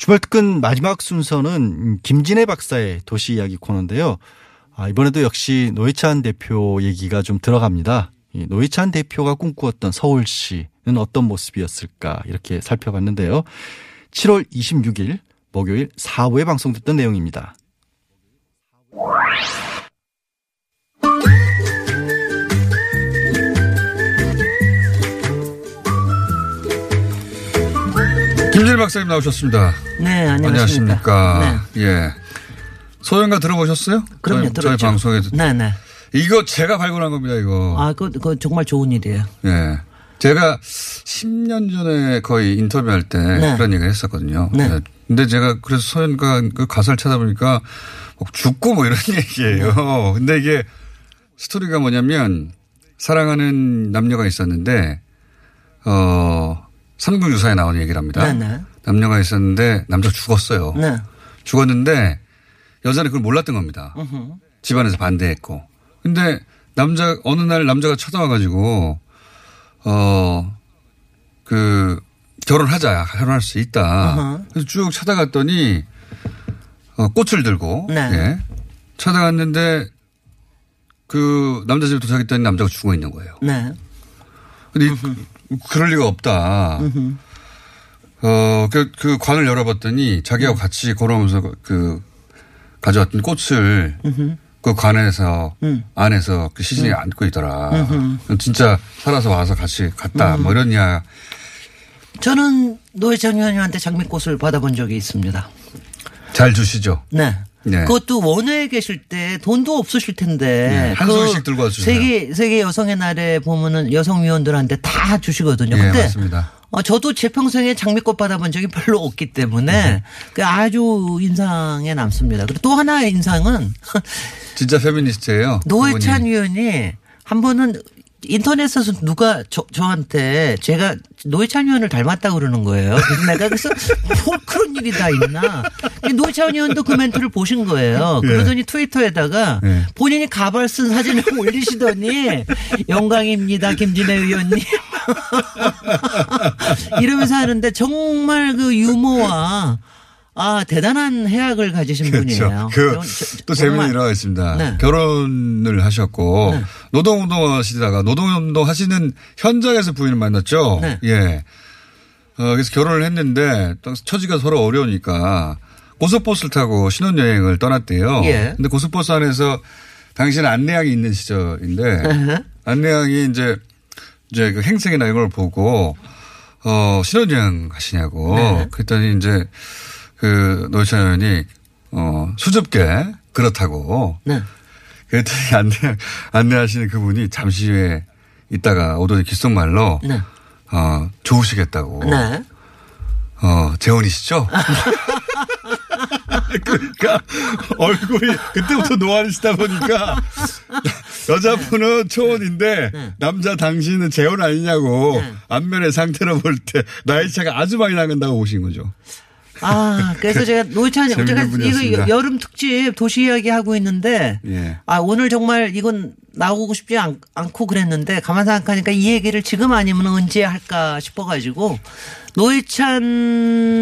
주말 특근 마지막 순서는 김진애 박사의 도시 이야기 코너인데요. 아, 이번에도 역시 노회찬 대표 얘기가 좀 들어갑니다. 이 노회찬 대표가 꿈꾸었던 서울시는 어떤 모습이었을까 이렇게 살펴봤는데요. 7월 26일 목요일 4부에 방송됐던 내용입니다. 김진일 박사님 나오셨습니다. 네, 안녕하십니까. 네. 예. 소연가 들어보셨어요? 그럼요, 저희, 저희 방송에. 네, 네. 이거 제가 발굴한 겁니다, 이거. 아, 그, 그 정말 좋은 일이에요. 예. 제가 10년 전에 거의 인터뷰할 때 네. 그런 얘기를 했었거든요. 네. 예. 근데 제가 그래서 소연가 그 가사를 찾아보니까 뭐 죽고 뭐 이런 얘기예요. 네. 근데 이게 스토리가 뭐냐면 사랑하는 남녀가 있었는데, 어, 삼국 유사에 나오는 얘기랍니다. 네네. 네. 남녀가 있었는데 남자가 죽었어요. 네. 죽었는데 여자는 그걸 몰랐던 겁니다. 으흠. 집안에서 반대했고. 근데 남자 어느 날 남자가 쳐다와가지고 어 그 결혼하자 결혼할 수 있다. 으흠. 그래서 쭉 찾아갔더니 어, 꽃을 들고 네. 예. 찾아갔는데 그 남자 집에 도착했더니 남자가 죽어 있는 거예요. 네. 근데 이- 그럴 리가 없다. 어, 그, 그 관을 열어봤더니 자기하고 같이 걸어오면서 그- 그 가져왔던 꽃을 그 관에서 안에서 그 시신이 안고 있더라. 진짜 살아서 와서 같이 갔다. 뭐 이런 이야. 저는 노회찬 의원님한테 장미꽃을 받아본 적이 있습니다. 잘 주시죠. 네. 네. 그것도 원외에 계실 때 돈도 없으실 텐데. 네, 한그 송이씩 들고 와주세요. 세계, 세계 여성의 날에 보면은 여성 위원들한테 다 주시거든요. 예, 근데 맞습니다. 어, 저도 제 평생에 장미꽃 받아본 적이 별로 없기 때문에 네. 그 아주 인상에 남습니다. 그리고 또 하나의 인상은 진짜 페미니스트예요. 노회찬. 의원이 한 번은 인터넷에서 누가 저, 저한테 제가 노회찬 의원을 닮았다고 그러는 거예요. 그래서 내가 그래서 뭘 그런 일이 다 있나. 노회찬 의원도 그 멘트를 보신 거예요. 그러더니 트위터에다가 예. 본인이 가발 쓴 사진을 올리시더니 영광입니다. 김진애 의원님. 이러면서 하는데 정말 그 유머와 아, 대단한 해악을 가지신 분이에요. 그, 또. 재미있는 일화가 있습니다. 네. 결혼을 하셨고, 노동운동 하시다가, 노동운동 하시는 현장에서 부인을 만났죠. 네. 예. 어, 그래서 결혼을 했는데, 또 처지가 서로 어려우니까, 고속버스를 타고 신혼여행을 떠났대요. 예. 근데 고속버스 안에서 당시에는 안내양이 있는 시절인데, 안내양이 이제, 이제 그 행색이나 이런 걸 보고, 어, 신혼여행 가시냐고. 네. 그랬더니 이제 그 노회찬 의원이 어, 수줍게 그렇다고. 네. 그랬더니 안내, 안내하시는 그분이 잠시 후에 있다가 오더니 귓속말로 네. 어, 좋으시겠다고. 네. 어, 재혼이시죠? 그러니까 얼굴이 그때부터 노안이시다 보니까 여자분은 초혼인데 남자 당신은 재혼 아니냐고 네. 안면의 상태로 볼 때 나이 차가 아주 많이 나간다고 보신 거죠. 아, 그래서 제가 노회찬 제가. 이거 여름 특집 도시 이야기 하고 있는데 예. 아, 오늘 정말 이건 나오고 싶지 않, 고 그랬는데 가만 생각하니까 이 얘기를 지금 아니면 언제 할까 싶어 가지고 노회찬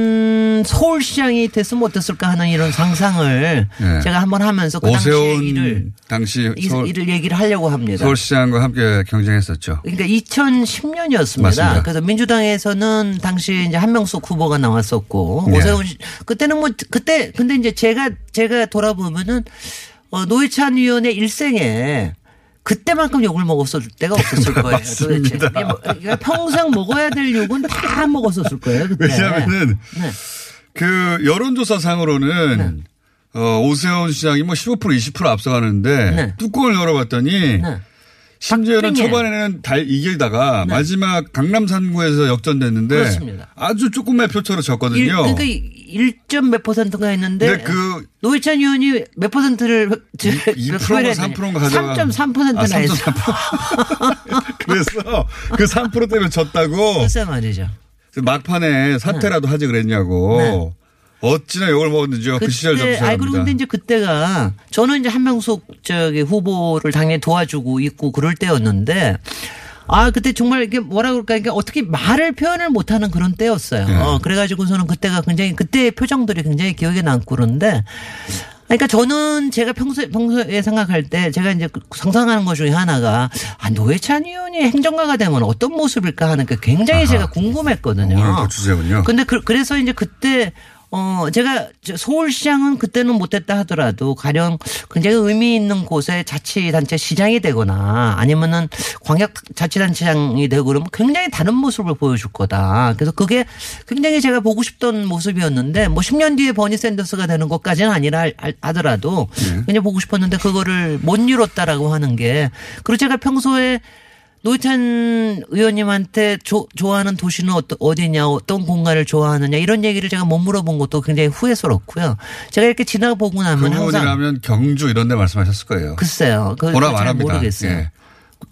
서울시장이 됐으면 어땠을까 하는 이런 상상을 예. 제가 한번 하면서 그 당시 얘기를 오세훈 당시 이, 서울, 이를 얘기를 하려고 합니다. 서울시장과 함께 경쟁했었죠. 그러니까 2010년이었습니다. 맞습니다. 그래서 민주당에서는 당시 이제 한명숙 후보가 나왔었고 네. 오세훈 씨 그때는 뭐 그때 근데 이제 제가 제가 돌아보면은 어, 노회찬 의원의 일생에 그때만큼 욕을 먹었을 때가 없었을 거예요. 도대체. 뭐, 그러니까 평생 먹어야 될 욕은 다 먹었었을 거예요. 그때. 왜냐하면은 네. 그 여론조사상으로는 어, 오세훈 시장이 뭐 15% 20% 앞서가는데 네. 뚜껑을 열어봤더니 네. 심지어는. 초반에는 달 이기다가 마지막 강남 산구에서 역전됐는데 그렇습니다. 아주 조금의 표차로 일, 졌거든요. 그러니까 1점 몇 퍼센트가 했는데 근데 그 노회찬 의원이 몇 퍼센트를 2%가 3%가 가져가 3.3%나 아. 3.3%. 그래서 그 3% 때문에 졌다고 글쎄 말이죠. 그 막판에 사퇴라도 하지 그랬냐고. 네. 어찌나 욕을 먹었는지요. 그 시절 그리고 근데 합니다. 이제 그때가 저는 이제 한명숙 저기 후보를 당연히 도와주고 있고 그럴 때였는데 아 그때 정말 이게 뭐라 그럴까 이게 어떻게 말을 표현을 못하는 그런 때였어요. 네. 어, 그래가지고서는 그때가 굉장히 그때의 표정들이 굉장히 기억에 남고 그런데. 그러니까 저는 제가 평소에, 평소에 생각할 때 제가 이제 그 상상하는 것 중에 하나가 아, 노회찬 의원이 행정가가 되면 어떤 모습일까 하는 게 굉장히 제가 궁금했거든요. 오늘 그 주제군요. 근데 그, 래서 이제 그때 어 제가 저 서울시장은 그때는 못했다 하더라도 가령 굉장히 의미 있는 곳에 자치단체 시장이 되거나 아니면은 광역 자치단체장이 되고 그러면 굉장히 다른 모습을 보여줄 거다. 그래서 그게 굉장히 제가 보고 싶던 모습이었는데 뭐 10년 뒤에 버니 샌더스가 되는 것까지는 아니라 할- 하더라도 굉장히 보고 싶었는데 그거를 못 이뤘다라고 하는 게 그리고 제가 평소에 노회찬 의원님한테 조- 좋아하는 도시는 어떠, 어디냐, 어떤 공간을 좋아하느냐 이런 얘기를 제가 못 물어본 것도 굉장히 후회스럽고요. 제가 이렇게 지나보고 나면 항상 그분이라면 경주 이런 데 말씀하셨을 거예요. 글쎄요. 그 보라 잘 말합니다. 모르겠어요. 예.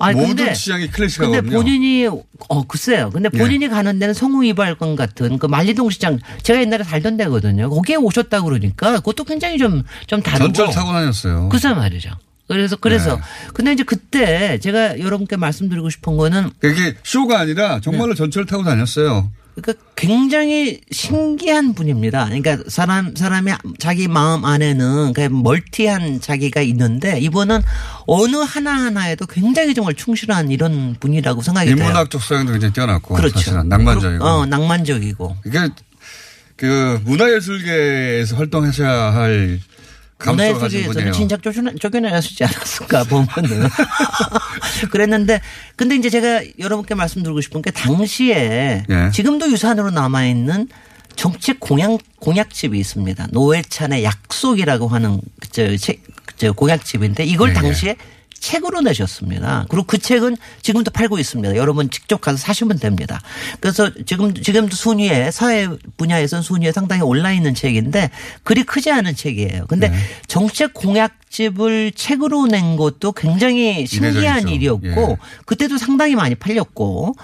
아니, 모든 근데- 취향이 근데 클래식하거든요. 본인이 어 글쎄요. 근데 예. 본인이 가는 데는 성우이발관 같은 그 만리동 시장 제가 옛날에 살던 데거든요. 거기에 오셨다 고 그러니까 그것도 굉장히 좀좀 다르고 전철 타고 다녔어요. 글쎄 말이죠. 그래서 그래서 네. 근데 이제 그때 제가 여러분께 말씀드리고 싶은 거는 그게 쇼가 아니라 정말로 네. 전철 타고 다녔어요. 그러니까 굉장히 신기한 분입니다. 그러니까 사람 사람이 자기 마음 안에는 그 멀티한 자기가 있는데 이분은 어느 하나 하나에도 굉장히 정말 충실한 이런 분이라고 생각이 돼요. 인문학적 소양도 굉장히 뛰어났고 그렇죠. 사실은 낭만적이고. 어, 낭만적이고. 이게 그 문화예술계에서 활동하셔야 할 문화예술계에서는 진작 쫓겨나시지 않았을까 보면은 그랬는데 근데 이제 제가 여러분께 말씀드리고 싶은 게 당시에 예. 지금도 유산으로 남아 있는 정책 공약 공약집이 있습니다. 노회찬의 약속이라고 하는 저, 저 공약집인데 이걸 네, 네. 당시에 책으로 내셨습니다. 그리고 그 책은 지금도 팔고 있습니다. 여러분 직접 가서 사시면 됩니다. 그래서 지금 지금도 순위에 사회 분야에선 순위에 상당히 올라 있는 책인데 그리 크지 않은 책이에요. 근데 네. 정책 공약집을 책으로 낸 것도 굉장히 신기한 일이었고 예. 그때도 상당히 많이 팔렸고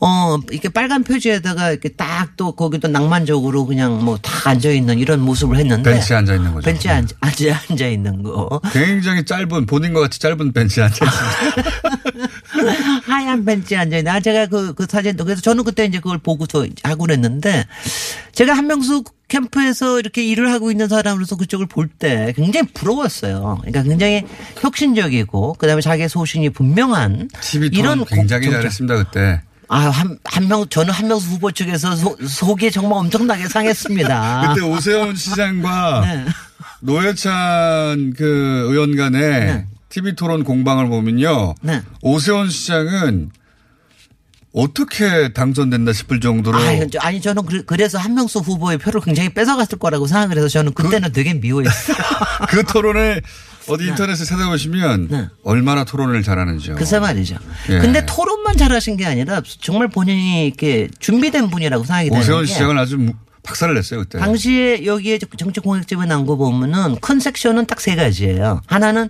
어, 이렇게 빨간 표지에다가 이렇게 딱 또 거기도 낭만적으로 그냥 뭐 다 앉아 있는 이런 모습을 했는데. 벤치에 앉아 있는 거죠. 벤치에 앉아, 앉아, 앉아 있는 거. 굉장히 짧은, 본인과 같이 짧은 벤치에 앉아 있습니다. 하얀 벤치에 앉아 있는. 아, 제가 그, 그 사진도. 그래서 저는 그때 이제 그걸 보고서 하고 그랬는데 제가 한명수 캠프에서 이렇게 일을 하고 있는 사람으로서 그쪽을 볼 때 굉장히 부러웠어요. 그러니까 굉장히 혁신적이고 그다음에 자기의 소신이 분명한 이런 굉장히 잘했습니다 그때. 아, 한, 한 명, 저는 한명수 후보 측에서 소, 속이 정말 엄청나게 상했습니다. 그때 오세훈 시장과 네. 노회찬 그 의원 간의 네. TV 토론 공방을 보면요. 네. 오세훈 시장은 어떻게 당선된다 싶을 정도로. 아니, 아니 저는 그 래서 한명수 후보의 표를 굉장히 뺏어갔을 거라고 생각을 해서 저는 그때는 그, 되게 미워했어요. 그 토론에 어디 네. 인터넷에 찾아보시면 네. 얼마나 토론을 잘하는지요. 글쎄 말이죠. 예. 근데 토론만 잘하신 게 아니라 정말 본인이 이렇게 준비된 분이라고 생각이 되는 오세훈 시장을 아주 박살을 냈어요 그때. 당시에 여기에 정치 공약집에 나온 거 보면은 큰 섹션은 딱 세 가지예요. 하나는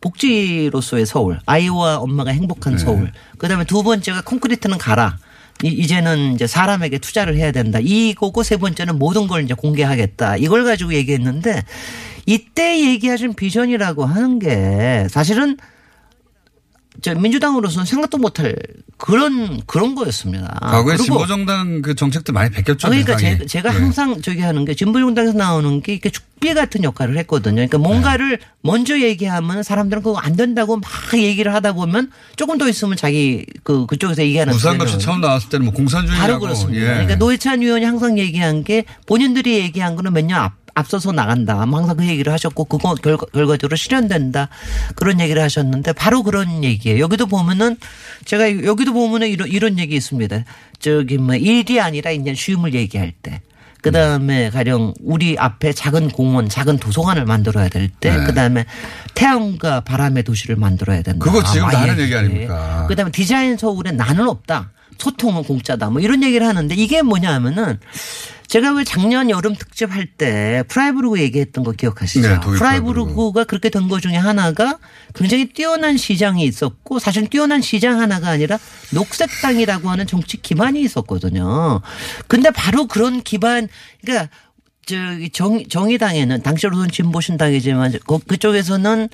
복지로서의 서울, 아이와 엄마가 행복한 네. 서울. 그다음에 두 번째가 콘크리트는 가라. 이제는 이제 사람에게 투자를 해야 된다. 이거고 세 번째는 모든 걸 이제 공개하겠다. 이걸 가지고 얘기했는데 이때 얘기하신 비전이라고 하는 게 사실은 저 민주당으로서는 생각도 못할 그런 그런 거였습니다. 과거에 진보정당 그 정책도 많이 베꼈죠. 그러니까 제, 제가 네. 항상 저기 하는 게 진보정당에서 나오는 게 이렇게 죽비 같은 역할을 했거든요. 그러니까 뭔가를 네. 먼저 얘기하면 사람들은 그거 안 된다고 막 얘기를 하다 보면 조금 더 있으면 자기 그 그쪽에서 얘기하는 무상급식 처음 나왔을 때는 뭐 공산주의라고 바로 그렇습니다. 예. 그러니까 노회찬 의원이 항상 얘기한 게 본인들이 얘기한 거는 몇 년 앞. 앞서서 나간다. 뭐 항상 그 얘기를 하셨고 그거 결과, 결과적으로 실현된다. 그런 얘기를 하셨는데 바로 그런 얘기예요. 여기도 보면은 제가 여기도 보면은 이런 이런 얘기 있습니다. 저기 뭐 일이 아니라 이제 쉬움을 얘기할 때. 그 다음에 가령 우리 앞에 작은 공원, 작은 도서관을 만들어야 될 때, 네. 그 다음에 태양과 바람의 도시를 만들어야 된다. 그거 지금 아, 나는 얘기 아닙니까? 그 다음에 디자인 서울에 나는 없다. 소통은 공짜다. 뭐 이런 얘기를 하는데 이게 뭐냐 하면은 제가 왜 작년 여름 특집 할 때 프라이브루그 얘기했던 거 기억하시죠? 네, 프라이브루그가 그렇게 된것 중에 하나가 굉장히 뛰어난 시장이 있었고 사실 뛰어난 시장 하나가 아니라 녹색당이라고 하는 정치 기반이 있었거든요. 근데 바로 그런 기반 그러니까 저기 정, 정의당에는 당시로는 진보신당이지만 그쪽에서는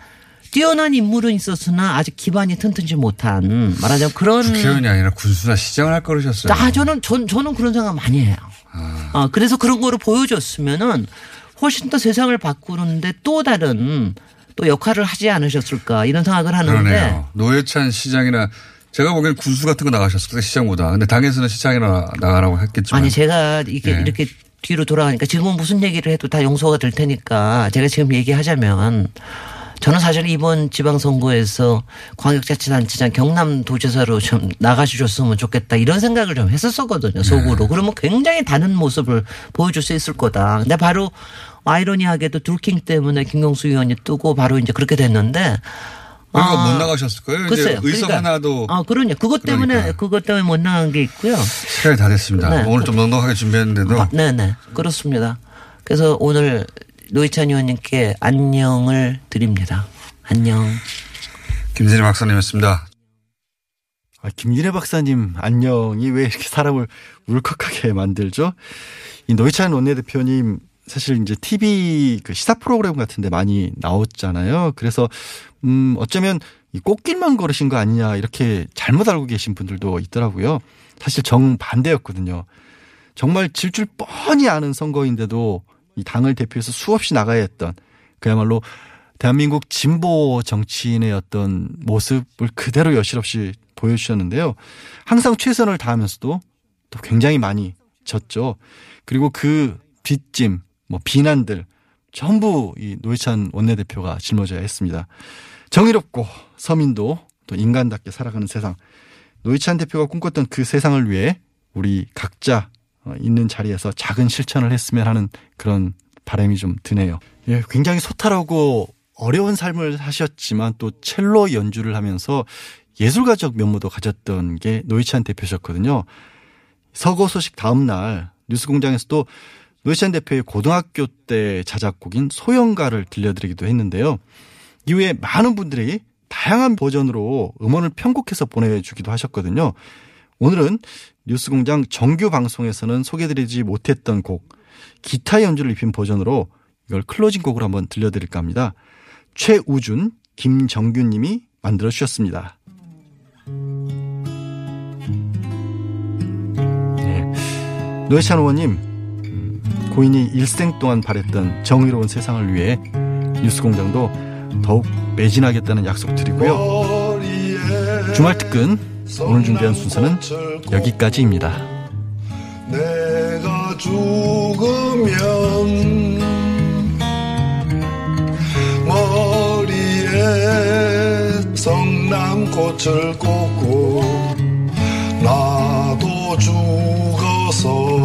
뛰어난 인물은 있었으나 아직 기반이 튼튼지 못한 말하자면 그런 국회의원이 아니라 군수나 시장을 할 거르셨어요. 아 저는 전, 저는 그런 생각 많이 해요. 아. 어, 그래서 그런 거를 보여줬으면은 훨씬 더 세상을 바꾸는데 또 다른 또 역할을 하지 않으셨을까 이런 생각을 하는데. 그러네요. 노회찬 시장이나 제가 보기엔 군수 같은 거 나가셨을 거예요 시장보다. 근데 당에서는 시장이나 나가라고 했겠지만. 아니 제가 이게 네. 이렇게 뒤로 돌아가니까 지금은 무슨 얘기를 해도 다 용서가 될 테니까 제가 지금 얘기하자면 저는 사실 이번 지방선거에서 광역자치단체장 경남도지사로 좀 나가주셨으면 좋겠다 이런 생각을 좀 했었었거든요 속으로 네. 그러면 굉장히 다른 모습을 보여줄 수 있을 거다 근데 바로 아이러니하게도 둘킹 때문에 김경수 의원이 뜨고 바로 이제 그렇게 됐는데 그러니까 아, 못 나가셨을 거예요. 글쎄요. 의석 그러니까, 하나도. 아, 그러냐. 그것 때문에, 그러니까. 그것 때문에 못 나간 게 있고요. 시간이 다 됐습니다. 네. 오늘 좀 넉넉하게 준비했는데도. 아, 네 네. 그렇습니다. 그래서 오늘 노희찬 의원님께 안녕을 드립니다. 안녕. 김진애 박사님이었습니다. 아, 김진애 박사님 안녕이 왜 이렇게 사람을 울컥하게 만들죠? 이 노희찬 원내대표님 사실 이제 TV 그 시사 프로그램 같은데 많이 나왔잖아요. 그래서 음 어쩌면 이 꽃길만 걸으신 거 아니냐 이렇게 잘못 알고 계신 분들도 있더라고요. 사실 정 반대였거든요. 정말 질 줄 뻔히 아는 선거인데도 이 당을 대표해서 수없이 나가야 했던 그야말로 대한민국 진보 정치인의 어떤 모습을 그대로 여실없이 보여주셨는데요. 항상 최선을 다하면서도 또 굉장히 많이 졌죠. 그리고 그 빚짐, 뭐 비난들 전부 이 노회찬 원내대표가 짊어져야 했습니다. 정의롭고 서민도 또 인간답게 살아가는 세상. 노회찬 대표가 꿈꿨던 그 세상을 위해 우리 각자 어, 있는 자리에서 작은 실천을 했으면 하는 그런 바람이 좀 드네요. 예, 굉장히 소탈하고 어려운 삶을 사셨지만 또 첼로 연주를 하면서 예술가적 면모도 가졌던 게 노회찬 대표셨거든요. 서거 소식 다음 날 뉴스공장에서도 노회찬 대표의 고등학교 때 자작곡인 소영가를 들려드리기도 했는데요. 이후에 많은 분들이 다양한 버전으로 음원을 편곡해서 보내주기도 하셨거든요. 오늘은 뉴스공장 정규 방송에서는 소개드리지 못했던 곡 기타 연주를 입힌 버전으로 이걸 closing 곡으로 한번 들려드릴까 합니다. 최우준, 김정균 님이 만들어 주셨습니다. 네. 노회찬 의원님, 음, 고인이 일생 동안 바랬던 정의로운 세상을 위해 뉴스공장도 더욱 매진하겠다는 약속 드리고요. 주말 특근 오늘 준비한 순서는 여기까지입니다. 내가 죽으면 머리에 성남꽃을 꽂고 나도 죽어서